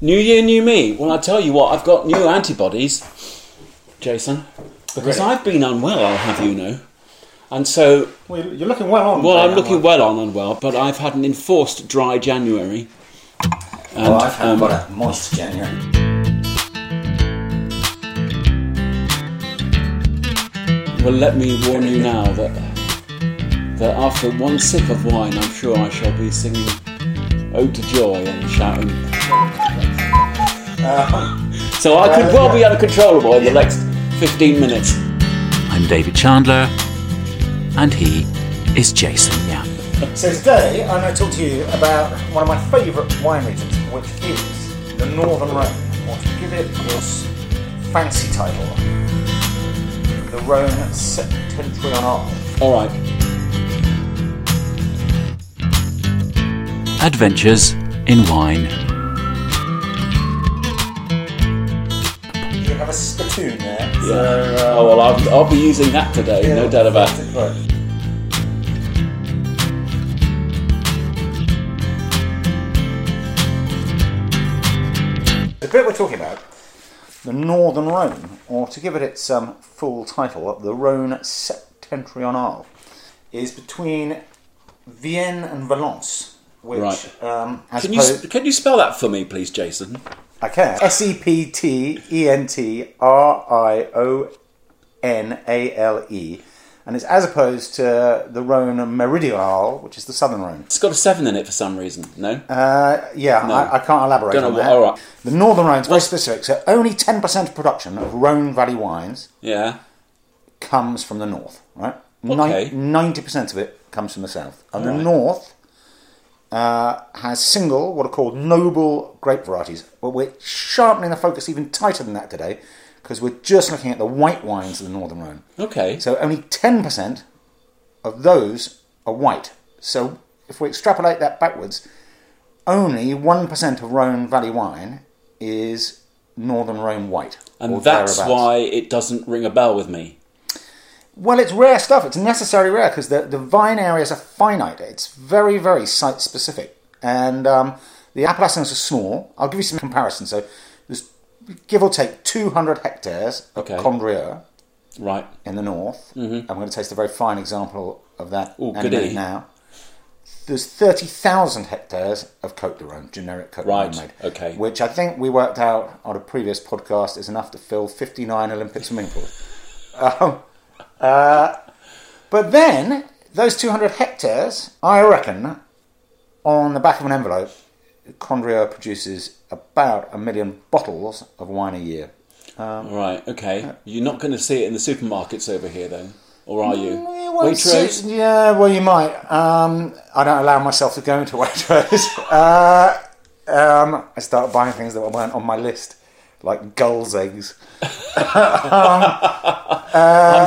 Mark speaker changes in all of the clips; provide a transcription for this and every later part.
Speaker 1: New year, new me. Well, I tell you what, I've got new antibodies, Jason, because
Speaker 2: Really?
Speaker 1: I've been unwell. I'll have you know, and so
Speaker 2: Well, you're looking well on.
Speaker 1: well, I'm looking well on unwell, but I've had an enforced dry January. And,
Speaker 2: Well, I've had
Speaker 1: um,
Speaker 2: a moist January.
Speaker 1: Well, let me warn you now that that after one sip of wine, I'm sure I shall be singing "Ode to Joy" and shouting. So I could well be uncontrollable in the next 15 minutes.
Speaker 3: I'm David Chandler, and he is Jason Young.
Speaker 2: So today I'm going to talk to you about one of my favourite wine regions, which is the Northern Rhone, or to give it its fancy title, the Rhone Septentrionale.
Speaker 1: All right.
Speaker 3: Adventures in Wine.
Speaker 2: Have a spittoon there.
Speaker 1: Yeah.
Speaker 2: So, uh,
Speaker 1: oh well, I'll, I'll be using that today, no doubt about it.
Speaker 2: Right. The bit we're talking about, the Northern Rhone, or to give it its um, full title, the Rhone Septentrionale, is between Vienne and Valence, which,
Speaker 1: Right.
Speaker 2: um,
Speaker 1: Can you can you spell that for me, please, Jason?
Speaker 2: I can. S E P T E N T R I O N A L E. And it's as opposed to the Rhone Meridional, which is the southern Rhone.
Speaker 1: It's got a seven in it for some reason. No.
Speaker 2: Uh, yeah, I, I can't elaborate
Speaker 1: Don't know
Speaker 2: on
Speaker 1: what-
Speaker 2: that.
Speaker 1: all right.
Speaker 2: The northern Rhone is very specific. So only 10% of production of Rhone Valley wines
Speaker 1: yeah.
Speaker 2: comes from the north, right?
Speaker 1: Okay.
Speaker 2: Nin- 90% of it comes from the south. And the north uh, has single, what are called noble grape varieties. But we're sharpening the focus even tighter than that today because we're just looking at the white wines of the northern Rhone.
Speaker 1: Okay.
Speaker 2: So only 10% of those are white. So if we extrapolate that backwards, only 1% of Rhone Valley wine is Northern Rhone white.
Speaker 1: and that's why it doesn't ring a bell with me.
Speaker 2: Well, it's rare stuff. It's necessarily rare because the, the vine areas are finite. It's very, very site specific. And um, the appellations are small. I'll give you some comparison. So there's give or take 200 hectares of
Speaker 1: Okay.
Speaker 2: Condrieu
Speaker 1: Right.
Speaker 2: in the north. I'm going to taste a very fine example of that
Speaker 1: Ooh,
Speaker 2: in a
Speaker 1: goody.
Speaker 2: minute now. There's 30,000 hectares of Cote de Rhone, generic Cote
Speaker 1: Right,
Speaker 2: de Rhone made.
Speaker 1: okay.
Speaker 2: Which I think we worked out on a previous podcast is enough to fill 59 Olympic swimming pools. Um, uh, but then, those 200 hectares, I reckon, on the back of an envelope, Condrieu produces about a million bottles of wine a year.
Speaker 1: Right. Okay. You're not going to see it in the supermarkets over here, though, or are you?
Speaker 2: You
Speaker 1: Waitrose.
Speaker 2: yeah, well, you might. Um, I don't allow myself to go into Waitrose. uh, um, I started buying things that weren't on my list, like gull's eggs.
Speaker 1: I'm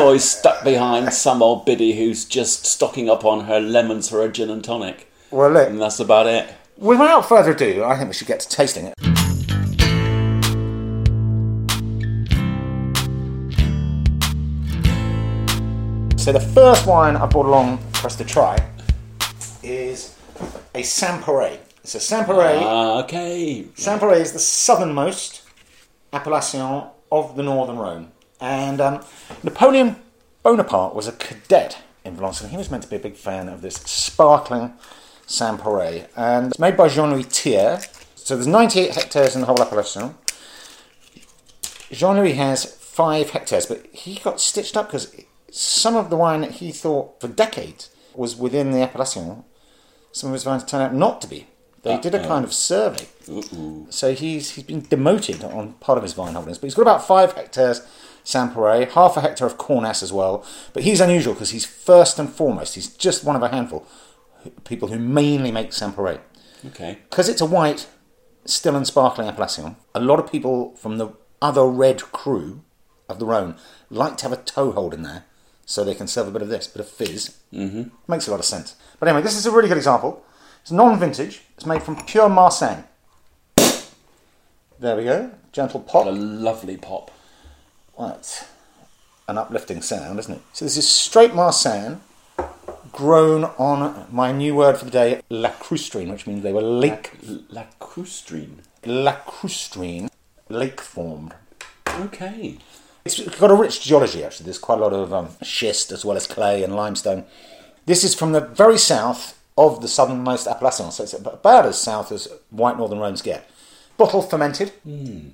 Speaker 1: always stuck behind some old biddy who's just stocking up on her lemons for a gin and tonic,
Speaker 2: Well, look,
Speaker 1: and that's about it.
Speaker 2: without further ado, I think we should get to tasting it. So the first wine I brought along for us to try is a. It's a Saint-Péray.
Speaker 1: Ah, okay.
Speaker 2: Saint-Péray is the southernmost appellation of the Northern Rhone. And um, Napoleon Bonaparte was a cadet in Valence, and he was meant to be a big fan of this sparkling Saint-Péray. And it's made by Jean-Louis Thiers. So there's 98 hectares in the whole appellation. Jean-Louis has five hectares, but he got stitched up because some of the wine that he thought for decades was within the appellation. Some of his vines turned out not to be. They did a
Speaker 1: Uh-oh.
Speaker 2: kind of survey.
Speaker 1: Ooh.
Speaker 2: So he's he's been demoted on part of his vine holdings, but he's got about five hectares Saint-Péray, half a hectare of Cornas as well. But he's unusual because he's first and foremost, he's just one of a handful of people who mainly make Saint-Péray.
Speaker 1: Okay.
Speaker 2: Because it's a white, still and sparkling appellation, a lot of people from the other red cru of the Rhone like to have a toehold in there so they can serve a bit of this, bit of fizz. Mm-hmm. Makes a lot of sense. But anyway, this is a really good example. It's non-vintage. It's made from pure Marsanne. There we go. Gentle pop.
Speaker 1: A lovely pop.
Speaker 2: Right. An uplifting sound, isn't it? So this is straight Marsanne, grown on my new word for the day, lacustrine, which means they were lake
Speaker 1: Lacustrine.
Speaker 2: lacrustrine, lake formed.
Speaker 1: Okay.
Speaker 2: It's got a rich geology actually. There's quite a lot of um, schist as well as clay and limestone. This is from the very south of the southernmost appellation, so it's about as south as white northern Rhones get. Bottle fermented. Mm.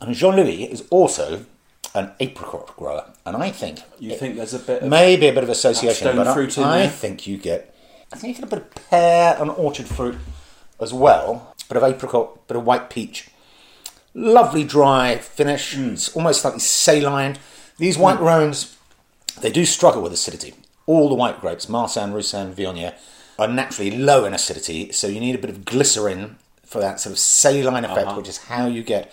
Speaker 2: And Jean Louis is also an apricot grower, and I think
Speaker 1: You think there's a bit of
Speaker 2: maybe a bit of association, but I- I, think you get, I think you get a bit of pear and orchard fruit as well, a bit of apricot, a bit of white peach. Lovely dry finish.
Speaker 1: Hmm.
Speaker 2: It's almost slightly saline. These white Rhones, they do struggle with acidity. All the white grapes, Marsanne, Roussanne, Viognier, are naturally low in acidity, so you need a bit of glycerin for that sort of saline effect,
Speaker 1: Uh-huh.
Speaker 2: which is how you get,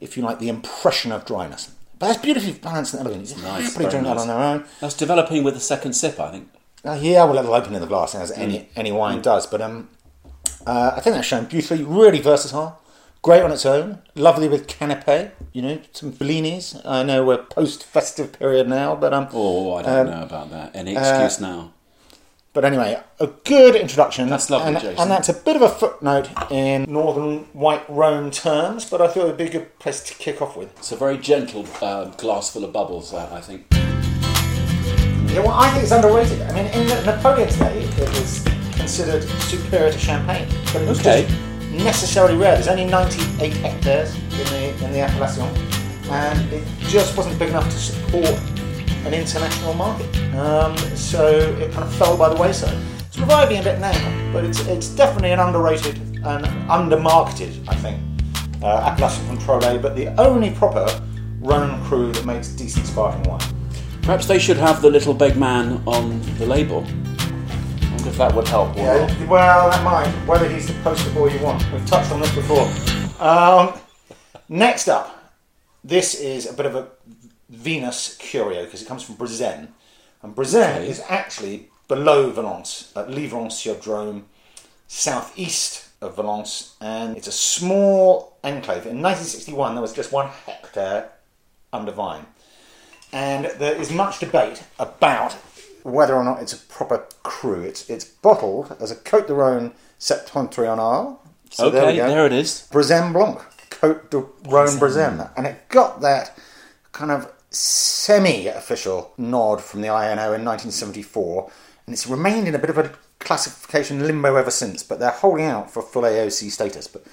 Speaker 2: if you like, the impression of dryness. But that's beautifully balanced and elegant. It's
Speaker 1: Nice,
Speaker 2: happily
Speaker 1: very
Speaker 2: drink that on their own.
Speaker 1: That's developing with the second sip, I think.
Speaker 2: Uh, yeah, well, it'll open in the glass as any
Speaker 1: Mm.
Speaker 2: any wine does. But um, uh, I think that's shown beautifully. Really versatile. Great on its own. Lovely with canapé. You know, some bellinis. I know we're post festive period now, but um,
Speaker 1: Oh, I don't know about that. Any excuse now?
Speaker 2: but anyway, a good introduction.
Speaker 1: That's lovely,
Speaker 2: and,
Speaker 1: Jason.
Speaker 2: and that's a bit of a footnote in Northern White Rhone terms, but I thought it'd be a good place to kick off with.
Speaker 1: It's a very gentle uh, glass full of bubbles, that, I think.
Speaker 2: Yeah, well, I think it's underrated. I mean, in Napoleon's day, it was considered superior to champagne, but it was
Speaker 1: Okay.
Speaker 2: just necessarily rare. There's only 98 hectares in the in the Appellation, and it just wasn't big enough to support an international market. Um, so it kind of fell by the wayside. It's reviving a bit now, but it's it's definitely an underrated and undermarketed, I think, uh, Appellation Controle, but the only proper Rhone cru that makes decent sparkling wine.
Speaker 1: Perhaps they should have the little big man on the label. If that would help.
Speaker 2: Yeah,
Speaker 1: Warren.
Speaker 2: well, that might. Whether he's the poster boy you want. We've touched on this before. Um, next up, this is a bit of a vinous curio because it comes from Brézème. And Brézème
Speaker 1: Okay.
Speaker 2: is actually below Valence, at Livron-sur-Drôme, southeast of Valence. And it's a small enclave. In 1961, there was just one hectare under vine. And there is much debate about whether or not it's a proper cru. It's it's bottled as a Côte de Rhône Septentrional. So there we
Speaker 1: okay,
Speaker 2: go.
Speaker 1: there it is.
Speaker 2: Brézème Blanc, Côte de Rhône Brézème, and it got that kind of semi-official nod from the INAO in 1974, and it's remained in a bit of a classification limbo ever since. But they're holding out for full AOC status, but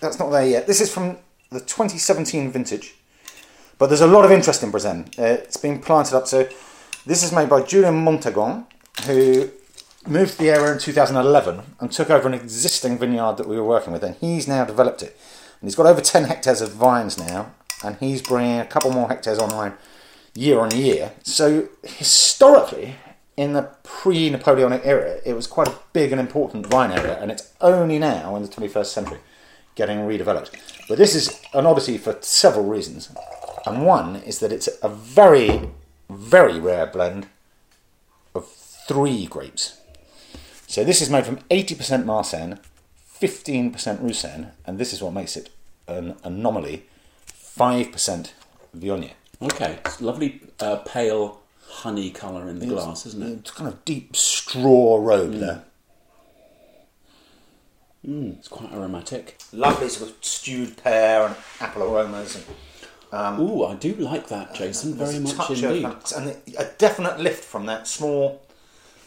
Speaker 2: that's not there yet. This is from the 2017 vintage, but there's a lot of interest in Brézème. Uh, it's been planted up, so this is made by Julian Montagnon, who moved to the area in 2011 and took over an existing vineyard that we were working with, and he's now developed it. And he's got over 10 hectares of vines now, and he's bringing a couple more hectares online year on year. So historically, in the pre-Napoleonic era, it was quite a big and important vine area, and it's only now in the 21st century getting redeveloped. But this is an oddity for several reasons, and one is that it's a very, very rare blend of three grapes. So this is made from 80% Marsanne, 15% Roussanne, and this is what makes it an anomaly, 5% Viognier.
Speaker 1: Okay, it's lovely uh, pale honey colour in the glass, isn't it?
Speaker 2: It's kind of deep straw robe there.
Speaker 1: It's quite aromatic.
Speaker 2: Lovely sort of stewed pear and apple aromas. And Um,
Speaker 1: Ooh, I do like that, Jason, very much indeed.
Speaker 2: that, and a definite lift from that small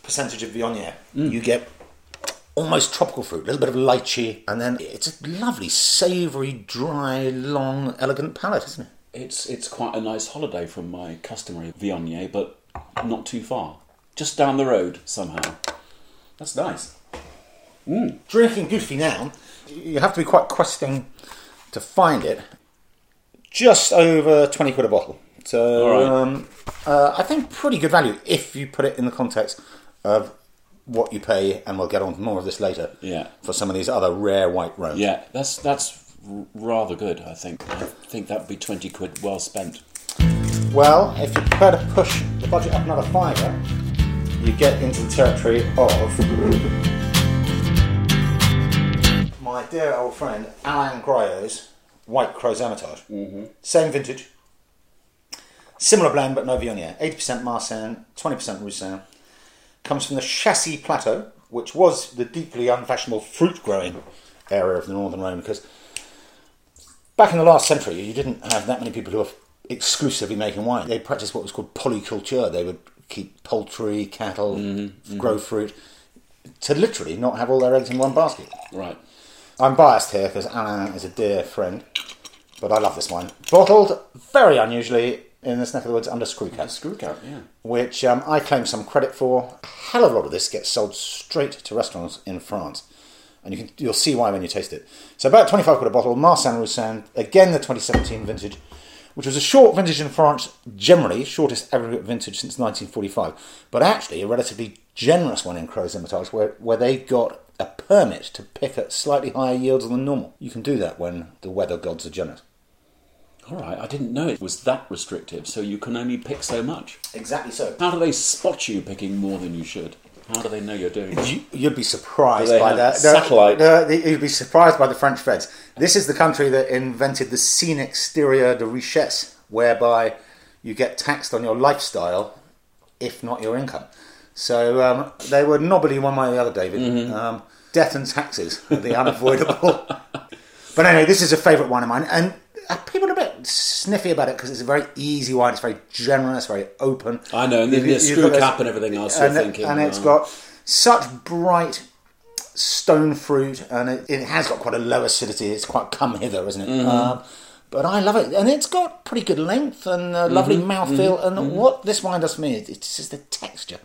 Speaker 2: percentage of Viognier. Mm. You get almost tropical fruit, a little bit of lychee, and then it's a lovely, savoury, dry, long, elegant palate, isn't it?
Speaker 1: It's it's quite a nice holiday from my customary Viognier, but not too far. Just down the road somehow. That's nice. Mm.
Speaker 2: Drinking beautifully now, you have to be quite questing to find it. Just over 20 quid a bottle. So,
Speaker 1: right.
Speaker 2: um, uh, I think pretty good value if you put it in the context of what you pay, and we'll get on to more of this later.
Speaker 1: Yeah.
Speaker 2: For some of these other rare white rose.
Speaker 1: Yeah, that's that's rather good. I think. I think that would be twenty quid well spent.
Speaker 2: Well, if you're prepared to push the budget up another fiver, you get into the territory of my dear old friend Alain Graillot's White Crozes Hermitage. Mm-hmm. Same vintage. Similar blend, but no Viognier. 80% Marsanne, 20% Roussanne. Comes from the Chassis Plateau which was the deeply unfashionable fruit growing area of the northern Rhone, because back in the last century, you didn't have that many people who were exclusively making wine. They practiced what was called polyculture. They would keep poultry, cattle, grow fruit, to literally not have all their eggs in one basket.
Speaker 1: Right.
Speaker 2: I'm biased here because Alain is a dear friend, but I love this wine. Bottled very unusually in this neck of the woods under screw cap,
Speaker 1: Screw cap, yeah.
Speaker 2: which um, I claim some credit for. A hell of a lot of this gets sold straight to restaurants in France, and you can you'll see why when you taste it. So about 25 quid a bottle. Marsanne Roussanne, again the 2017 vintage, which was a short vintage in France, generally shortest aggregate vintage since 1945, but actually a relatively generous one in Crozes Hermitage, where where they got a permit to pick at slightly higher yields than normal. You can do that when the weather gods are generous.
Speaker 1: All right, I didn't know it was that restrictive, so you can only pick so much.
Speaker 2: Exactly so.
Speaker 1: How do they spot you picking more than you should? How do they know you're doing it?
Speaker 2: You, you'd be surprised by that.
Speaker 1: satellite?
Speaker 2: No, no, you'd be surprised by the French feds. This is the country that invented the scene exterior de richesse, whereby you get taxed on your lifestyle, if not your income. So um, they were knobbly one way or the other, David.
Speaker 1: Mm-hmm.
Speaker 2: Um, death and taxes are the unavoidable. but anyway, this is a favourite one of mine, and people are a bit sniffy about it because it's a very easy wine. It's very generous, very open.
Speaker 1: I know, and then
Speaker 2: You've-
Speaker 1: the screw
Speaker 2: got
Speaker 1: cap and everything else.
Speaker 2: And,
Speaker 1: thinking,
Speaker 2: and it's
Speaker 1: uh,
Speaker 2: got such bright stone fruit, and it, it has got quite a low acidity. It's quite come hither, isn't it?
Speaker 1: Mm-hmm.
Speaker 2: Um, but I love it, and it's got pretty good length and a lovely
Speaker 1: Mm-hmm.
Speaker 2: mouthfeel. And what this wine does for me is it's just the texture.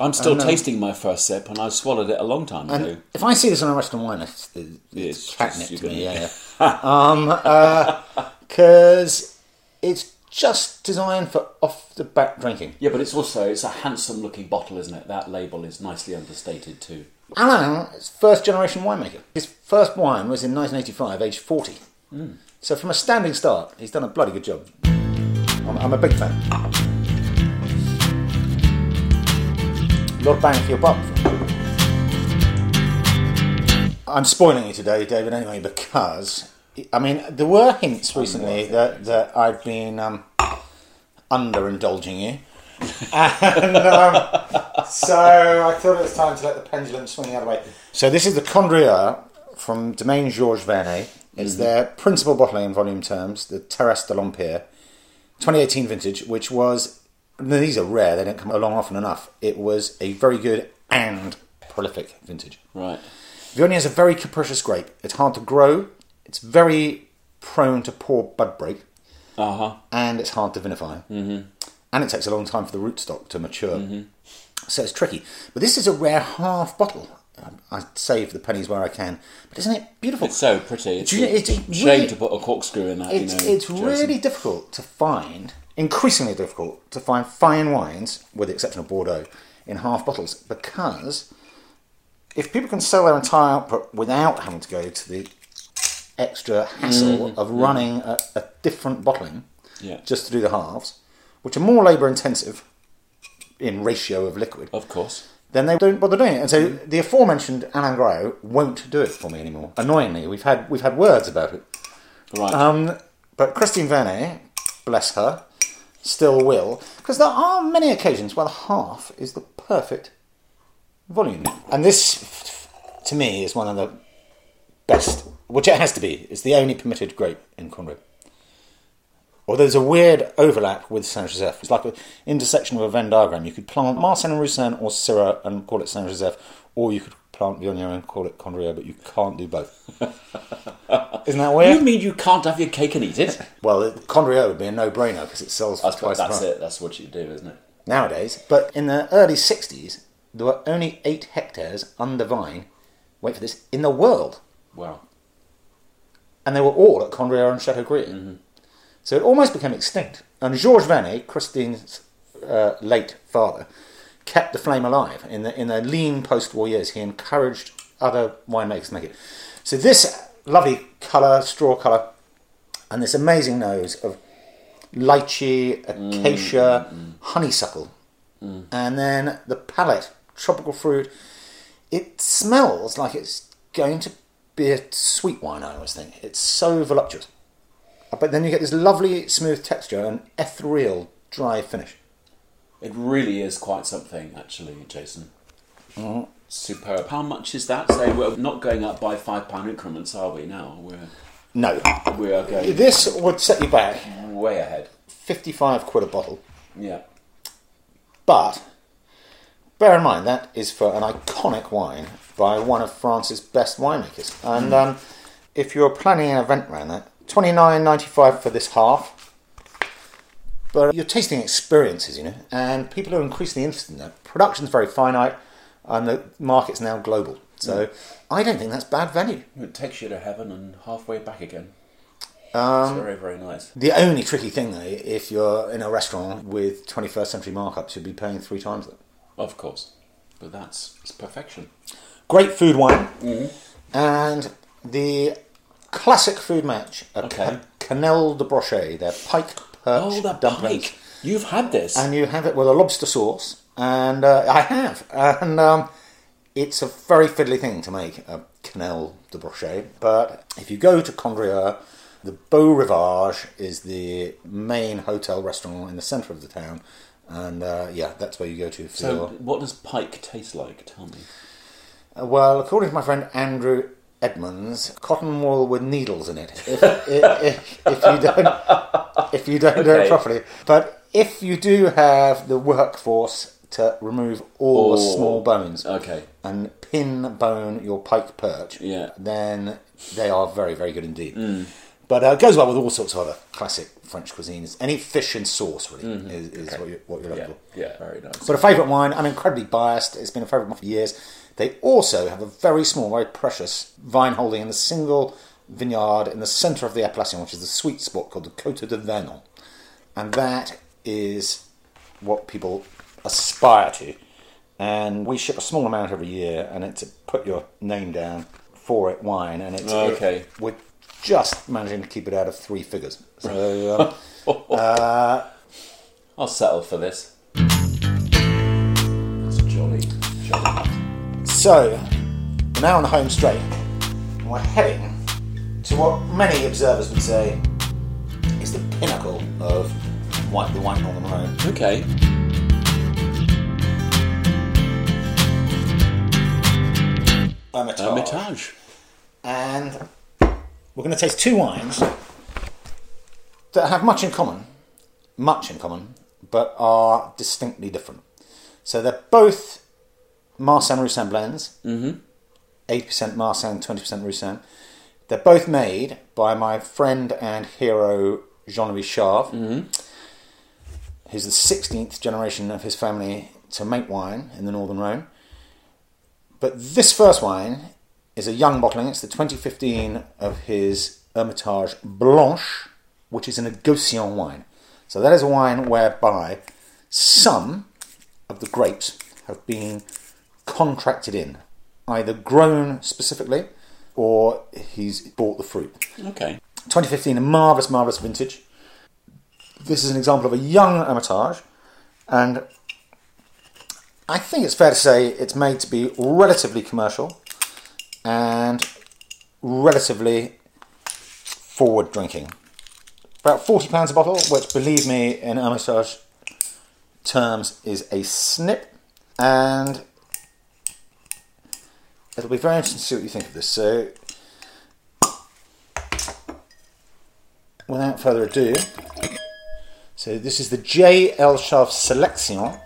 Speaker 1: I'm still
Speaker 2: know.
Speaker 1: Uh, tasting my first sip, and I swallowed it a long time ago.
Speaker 2: If I see this on a restaurant wine, it's, it's,
Speaker 1: It's
Speaker 2: catnip to me. Yeah, yeah. um, uh, because it's just designed for off the back drinking.
Speaker 1: Yeah, but it's also it's a handsome looking bottle, isn't it? That label is nicely understated too.
Speaker 2: Alain is first generation winemaker. His first wine was in 1985, age 40. Hmm. So from a standing start, he's done a bloody good job. I'm, I'm a big fan. A lot of bang for your buck. I'm spoiling you today, David, anyway, because I mean there were hints recently that, that I've been um, underindulging you, and um, so I thought it was time to let the pendulum swing the other way. So this is the Condrieu from Domaine Georges Vernay. It's their principal bottling in volume terms, the Terrasse de l'Empire, 2018 vintage, which was these are rare; they don't come along often enough. It was a very good and prolific vintage.
Speaker 1: Right.
Speaker 2: Viognier is a very capricious grape. It's hard to grow. It's very prone to poor bud break,
Speaker 1: Uh huh.
Speaker 2: and it's hard to vinify. Mm-hmm. And it takes a long time for the rootstock to mature. Mm-hmm. So it's tricky. But this is a rare half bottle. Um, I save the pennies where I can. But isn't it beautiful?
Speaker 1: It's so pretty. It's
Speaker 2: you know,
Speaker 1: a
Speaker 2: it's- it's
Speaker 1: shame
Speaker 2: really-
Speaker 1: to put a corkscrew in that.
Speaker 2: it's
Speaker 1: you know,
Speaker 2: it's really difficult to find, increasingly difficult to find fine wines, with the exception of Bordeaux, in half bottles because if people can sell their entire output without having to go to the extra hassle mm, of mm. running a, a different bottling
Speaker 1: Yeah.
Speaker 2: just to do the halves, which are more labour intensive in ratio of liquid,
Speaker 1: Of course.
Speaker 2: then they don't bother doing it. And so mm. the aforementioned Alain Graillot won't do it for me anymore. Annoyingly, we've had we've had words about it.
Speaker 1: Right.
Speaker 2: Um, but Christine Vernay, bless her, still will, because there are many occasions where half is the perfect volume. And this, to me, is one of the best, which it has to be. It's the only permitted grape in Condrieu. Or there's a weird overlap with Saint Joseph. It's like an intersection of a Venn diagram. You could plant Marsanne and Roussanne or Syrah and call it Saint Joseph, or you could plant Viognier and call it Condrieu, but you can't do both. Isn't that weird?
Speaker 1: you mean you can't have your cake and eat it?
Speaker 2: Well, Condrieu would be a no-brainer because it sells for
Speaker 1: That's,
Speaker 2: twice the
Speaker 1: that's
Speaker 2: price
Speaker 1: it. That's what you do, isn't it?
Speaker 2: nowadays. But in the early '60s, there were only eight hectares under vine. Wait for this in the world,
Speaker 1: Wow.
Speaker 2: and they were all at Condrieu and Chateau Grillet. So it almost became extinct. And Georges Vernay, Christine's uh, late father, kept the flame alive in the in the lean post-war years. He encouraged other winemakers to make it. So this lovely colour, straw colour, and this amazing nose of lychee, acacia, mm, mm, mm. honeysuckle, and then the palate, tropical fruit. It smells like it's going to be a sweet wine. I always think it's so voluptuous, but then you get this lovely smooth texture and ethereal dry finish.
Speaker 1: It really is quite something, actually, Jason. Superb. How much is that? Say we're not going up by five pound increments, are we? Now we're
Speaker 2: No.
Speaker 1: we are going
Speaker 2: This would set you back
Speaker 1: way ahead.
Speaker 2: 55 quid a bottle.
Speaker 1: Yeah.
Speaker 2: But bear in mind that is for an iconic wine by one of France's best winemakers. And um, if you're planning an event around that, twenty nine ninety five for this half. But you're tasting experiences, you know, and people are increasingly interested in that. Production's very finite, and the market's now global. So I don't think that's bad value.
Speaker 1: It takes you to heaven and halfway back again.
Speaker 2: Um,
Speaker 1: it's very very nice.
Speaker 2: The only tricky thing, though, if you're in a restaurant with 21st century markups, you'd be paying three times that.
Speaker 1: Of course, but that's it's perfection.
Speaker 2: Great food wine. And the classic food match at
Speaker 1: Okay.
Speaker 2: Ca- Quenelle de Brochet, their pike perch
Speaker 1: Oh, that
Speaker 2: dumplings.
Speaker 1: pike! You've had this.
Speaker 2: And you have it with a lobster sauce. And uh, I have. And um, it's a very fiddly thing to make, a Quenelle de Brochet. But if you go to Condrieu, the Beau Rivage is the main hotel restaurant in the centre of the town. And uh, yeah, that's where you go to for
Speaker 1: so,
Speaker 2: your
Speaker 1: what does pike taste like? Tell me.
Speaker 2: Uh, Well, according to my friend Andrew Edmonds, cotton wool with needles in it. If, if, if, if you don't, if you don't do it properly, but if you do have the workforce to remove all the small bones
Speaker 1: Okay.
Speaker 2: and pin bone your pike perch,
Speaker 1: Yeah.
Speaker 2: then they are very, very good indeed. But uh, it goes well with all sorts of other classic French cuisines. Any fish and sauce really is, is what, you, what you're looking
Speaker 1: Yeah.
Speaker 2: for.
Speaker 1: Yeah. Very nice.
Speaker 2: But a favourite wine, I'm incredibly biased. It's been a favourite wine for years. They also have a very small, very precious vine holding in a single vineyard in the centre of the appellation, which is the sweet spot called the Coteau de Vernon. And that is what people aspire to. And we ship a small amount every year, and it's to put your name down for it wine. And it's
Speaker 1: Okay.
Speaker 2: it- we're just managing to keep it out of three figures. So um,
Speaker 1: I'll settle for this.
Speaker 2: So, we're now on the home straight, and we're heading to what many observers would say is the pinnacle of white, the White Northern Rhone.
Speaker 1: Okay.
Speaker 2: Hermitage.
Speaker 1: Hermitage.
Speaker 2: And we're going to taste two wines that have much in common, much in common, but are distinctly different. So they're both Marsanne Roussanne blends, mm-hmm. 80% Marsanne, 20% Roussanne. They're both made by my friend and hero Jean Louis Chave, who's the 16th generation of his family to make wine in the Northern Rhone. But this first wine is a young bottling. It's the 2015 of his Hermitage Blanche, which is a negociant wine. So that is a wine whereby some of the grapes have been contracted in, either grown specifically or he's bought the fruit.
Speaker 1: Okay.
Speaker 2: 2015, a marvellous, marvellous vintage. This is an example of a young Hermitage, and I think it's fair to say it's made to be relatively commercial and relatively forward drinking. About £40 a bottle, which, believe me, in Hermitage terms is a snip, and it'll be very interesting to see what you think of this. So, without further ado, so this is the J. L. Chave Selection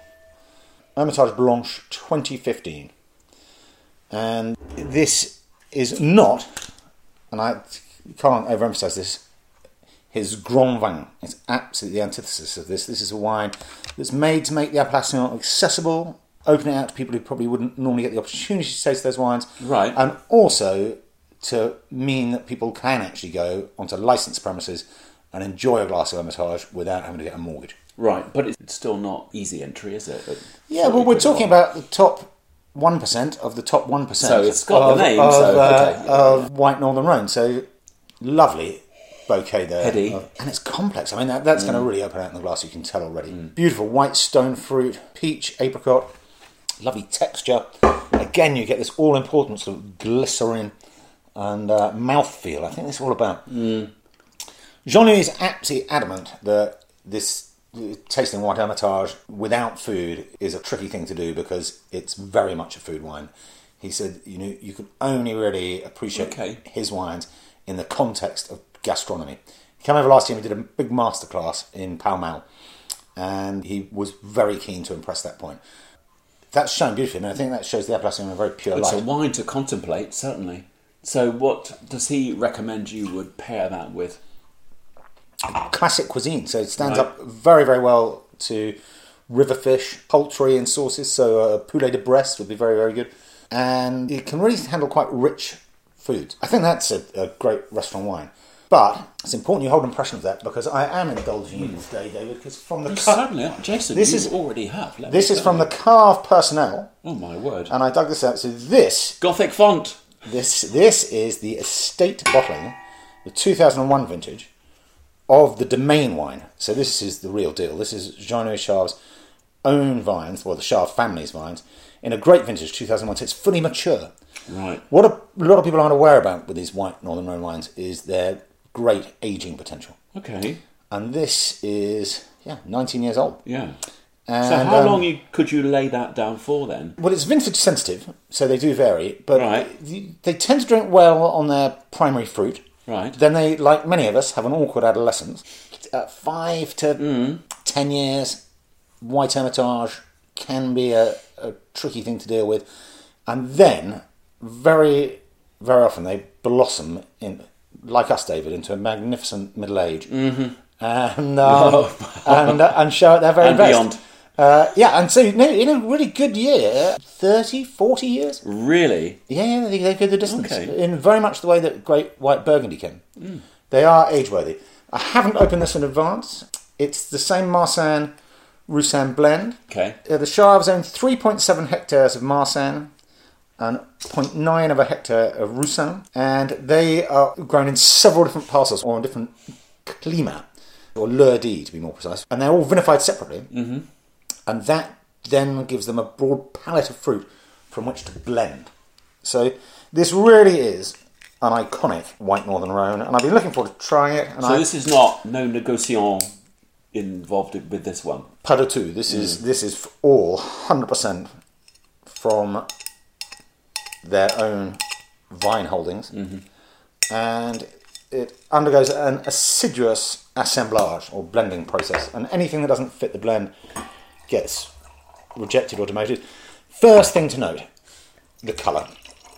Speaker 2: Hermitage Blanche 2015. And this is not, and I can't overemphasize this, his Grand Vin. It's absolutely the antithesis of this. This is a wine that's made to make the appellation accessible, open it out to people who probably wouldn't normally get the opportunity to taste those wines.
Speaker 1: Right.
Speaker 2: And also to mean that people can actually go onto licensed premises and enjoy a glass of Hermitage without having to get a mortgage.
Speaker 1: Right, but it's still not easy entry, is it?
Speaker 2: Yeah, well, we're talking about the top one percent of the top one percent.
Speaker 1: So it's got the
Speaker 2: of,
Speaker 1: name,
Speaker 2: of,
Speaker 1: so,
Speaker 2: uh,
Speaker 1: okay.
Speaker 2: of White Northern Rhone. So lovely bouquet there,
Speaker 1: Heady.
Speaker 2: and it's complex. I mean, that, that's
Speaker 1: Mm.
Speaker 2: going to really open out in the glass. You can tell already. Beautiful white stone fruit, peach, apricot, lovely texture. Again, you get this all important sort of glycerin and uh, mouthfeel. I think that's all about.
Speaker 1: Mm.
Speaker 2: Jean-Louis is absolutely adamant that this tasting White Hermitage without food is a tricky thing to do because it's very much a food wine. He said, you know, you can only really appreciate
Speaker 1: Okay.
Speaker 2: his wines in the context of gastronomy. He came over last year and we did a big masterclass in Pall Mall, and he was very keen to impress that point. That's shown beautifully, and I think that shows the Appellation in a very pure
Speaker 1: It's
Speaker 2: light.
Speaker 1: a wine to contemplate, certainly. So, what does he recommend you would pair that with?
Speaker 2: classic cuisine. So it stands
Speaker 1: Right.
Speaker 2: up very, very well to river fish, poultry, and sauces. So uh, poulet de Bresse would be very, very good. And it can really handle quite rich foods. I think that's a, a great restaurant wine. But it's important you hold an impression of that because I am indulging you today, David, because from the
Speaker 1: You
Speaker 2: cut,
Speaker 1: certainly. Jason,
Speaker 2: This is-
Speaker 1: already have.
Speaker 2: this is from
Speaker 1: you.
Speaker 2: the Carve Personnel,
Speaker 1: Oh, my word.
Speaker 2: and I dug this out. So this
Speaker 1: Gothic font.
Speaker 2: This this is the estate bottling, the 2001 vintage of the Domain wine. So this is the real deal. This is Jean Louis Chave's own vines, well, the Chave family's vines, in a great vintage 2001. So it's fully mature.
Speaker 1: Right.
Speaker 2: What a, a lot of people aren't aware about with these white Northern Rhone wines is their great aging potential.
Speaker 1: Okay.
Speaker 2: And this is yeah 19 years old.
Speaker 1: Yeah.
Speaker 2: And,
Speaker 1: so, how
Speaker 2: um,
Speaker 1: long you, could you lay that down for then?
Speaker 2: Well, it's vintage sensitive, so they do vary, but
Speaker 1: Right.
Speaker 2: th- they tend to drink well on their primary fruit.
Speaker 1: Right.
Speaker 2: Then they, like many of us, have an awkward adolescence. At five to
Speaker 1: Mm.
Speaker 2: ten years, white hermitage can be a, a tricky thing to deal with, and then very, very often they blossom in, like us, David, into a magnificent middle age, mm-hmm. and um, and uh, and show at their very
Speaker 1: And
Speaker 2: best.
Speaker 1: beyond.
Speaker 2: Uh, yeah, and so no, in a really good year, 30, 40 years,
Speaker 1: Really?
Speaker 2: yeah, yeah, they, they go the distance
Speaker 1: Okay.
Speaker 2: in very much the way that Great White Burgundy can. They are age worthy. I haven't opened this in advance. It's the same Marsanne Roussanne blend.
Speaker 1: Okay.
Speaker 2: Uh, the Chaves own 3.7 hectares of Marsanne and 0.9 of a hectare of Roussanne, and they are grown in several different parcels or in different climat, or lieux-dits to be more precise, and they're all vinified separately, mm-hmm. and that then gives them a broad palette of fruit from which to blend. So this really is an iconic white Northern Rhone, and I've been looking forward to trying it. And
Speaker 1: So,
Speaker 2: I,
Speaker 1: this is not no negotiation involved with this one.
Speaker 2: Pas du tout. This is this is all hundred percent from their own vine holdings, mm-hmm. and it undergoes an assiduous assemblage or blending process, and anything that doesn't fit the blend gets rejected or demoted. First thing to note: the colour.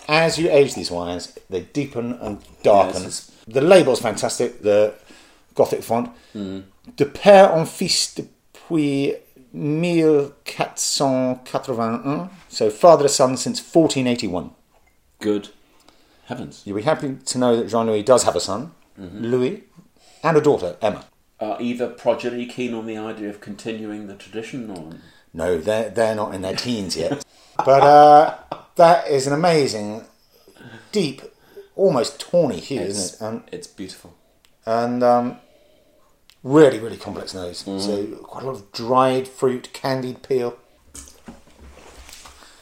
Speaker 2: As you age these wines, they deepen and darken.
Speaker 1: Yes.
Speaker 2: The label's fantastic. The Gothic font. Mm-hmm. De père en fils depuis 1481. So father to son since 1481.
Speaker 1: Good heavens.
Speaker 2: You'll be happy to know that Jean Louis does have a son, Louis, and a daughter, Emma.
Speaker 1: Are either progeny keen on the idea of continuing the tradition, or
Speaker 2: No, they're, they're not in their teens yet. but uh, that is an amazing, deep, almost tawny hue,
Speaker 1: it's,
Speaker 2: isn't it? And,
Speaker 1: it's beautiful.
Speaker 2: and um, really, really complex nose. So quite a lot of dried fruit, candied peel.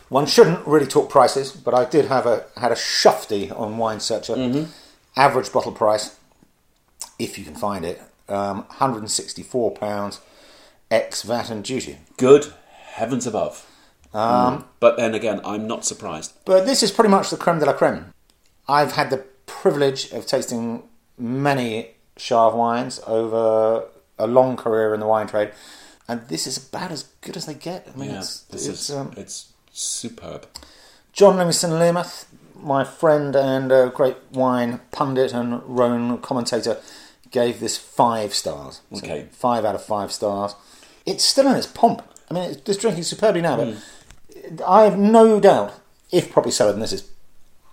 Speaker 2: One shouldn't really talk prices, but I did have a had a shufty on Wine Searcher. Average bottle price, if you can find it, um, 164 pounds, ex VAT and duty.
Speaker 1: Good heavens above. Um, But then again, I'm not surprised.
Speaker 2: But this is pretty much the creme de la creme. I've had the privilege of tasting many Chave wines over a long career in the wine trade, and this is about as good as they get. I mean,
Speaker 1: Yeah,
Speaker 2: it's,
Speaker 1: this
Speaker 2: it's,
Speaker 1: is
Speaker 2: um,
Speaker 1: it's superb.
Speaker 2: John Livingstone Learmonth, my friend and a great wine pundit and Rhone commentator, gave this five stars. So
Speaker 1: Okay.
Speaker 2: five out of five stars. It's still in its pomp. I mean, it's drinking superbly now, but hmm. I have no doubt, if properly cellared, and this is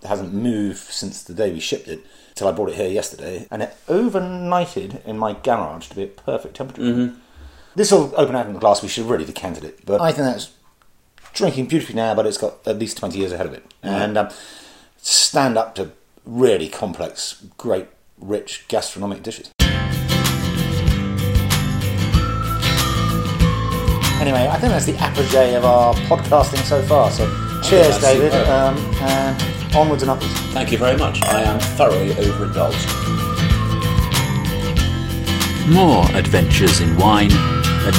Speaker 2: hasn't moved since the day we shipped it till I brought it here yesterday, and it overnighted in my garage to be at perfect temperature. Mm-hmm. This will open out in the glass. We should have really decanted it, but I think that's drinking beautifully now. But it's got at least twenty years ahead of it, and um, stand up to really complex, great, rich gastronomic dishes. Anyway, I think that's the apogee of our podcasting so far. So, cheers, David, um, and onwards and upwards.
Speaker 1: Thank you very much. I am thoroughly overindulged.
Speaker 3: More adventures in wine
Speaker 1: at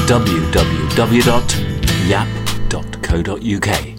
Speaker 1: www.yap.co.uk.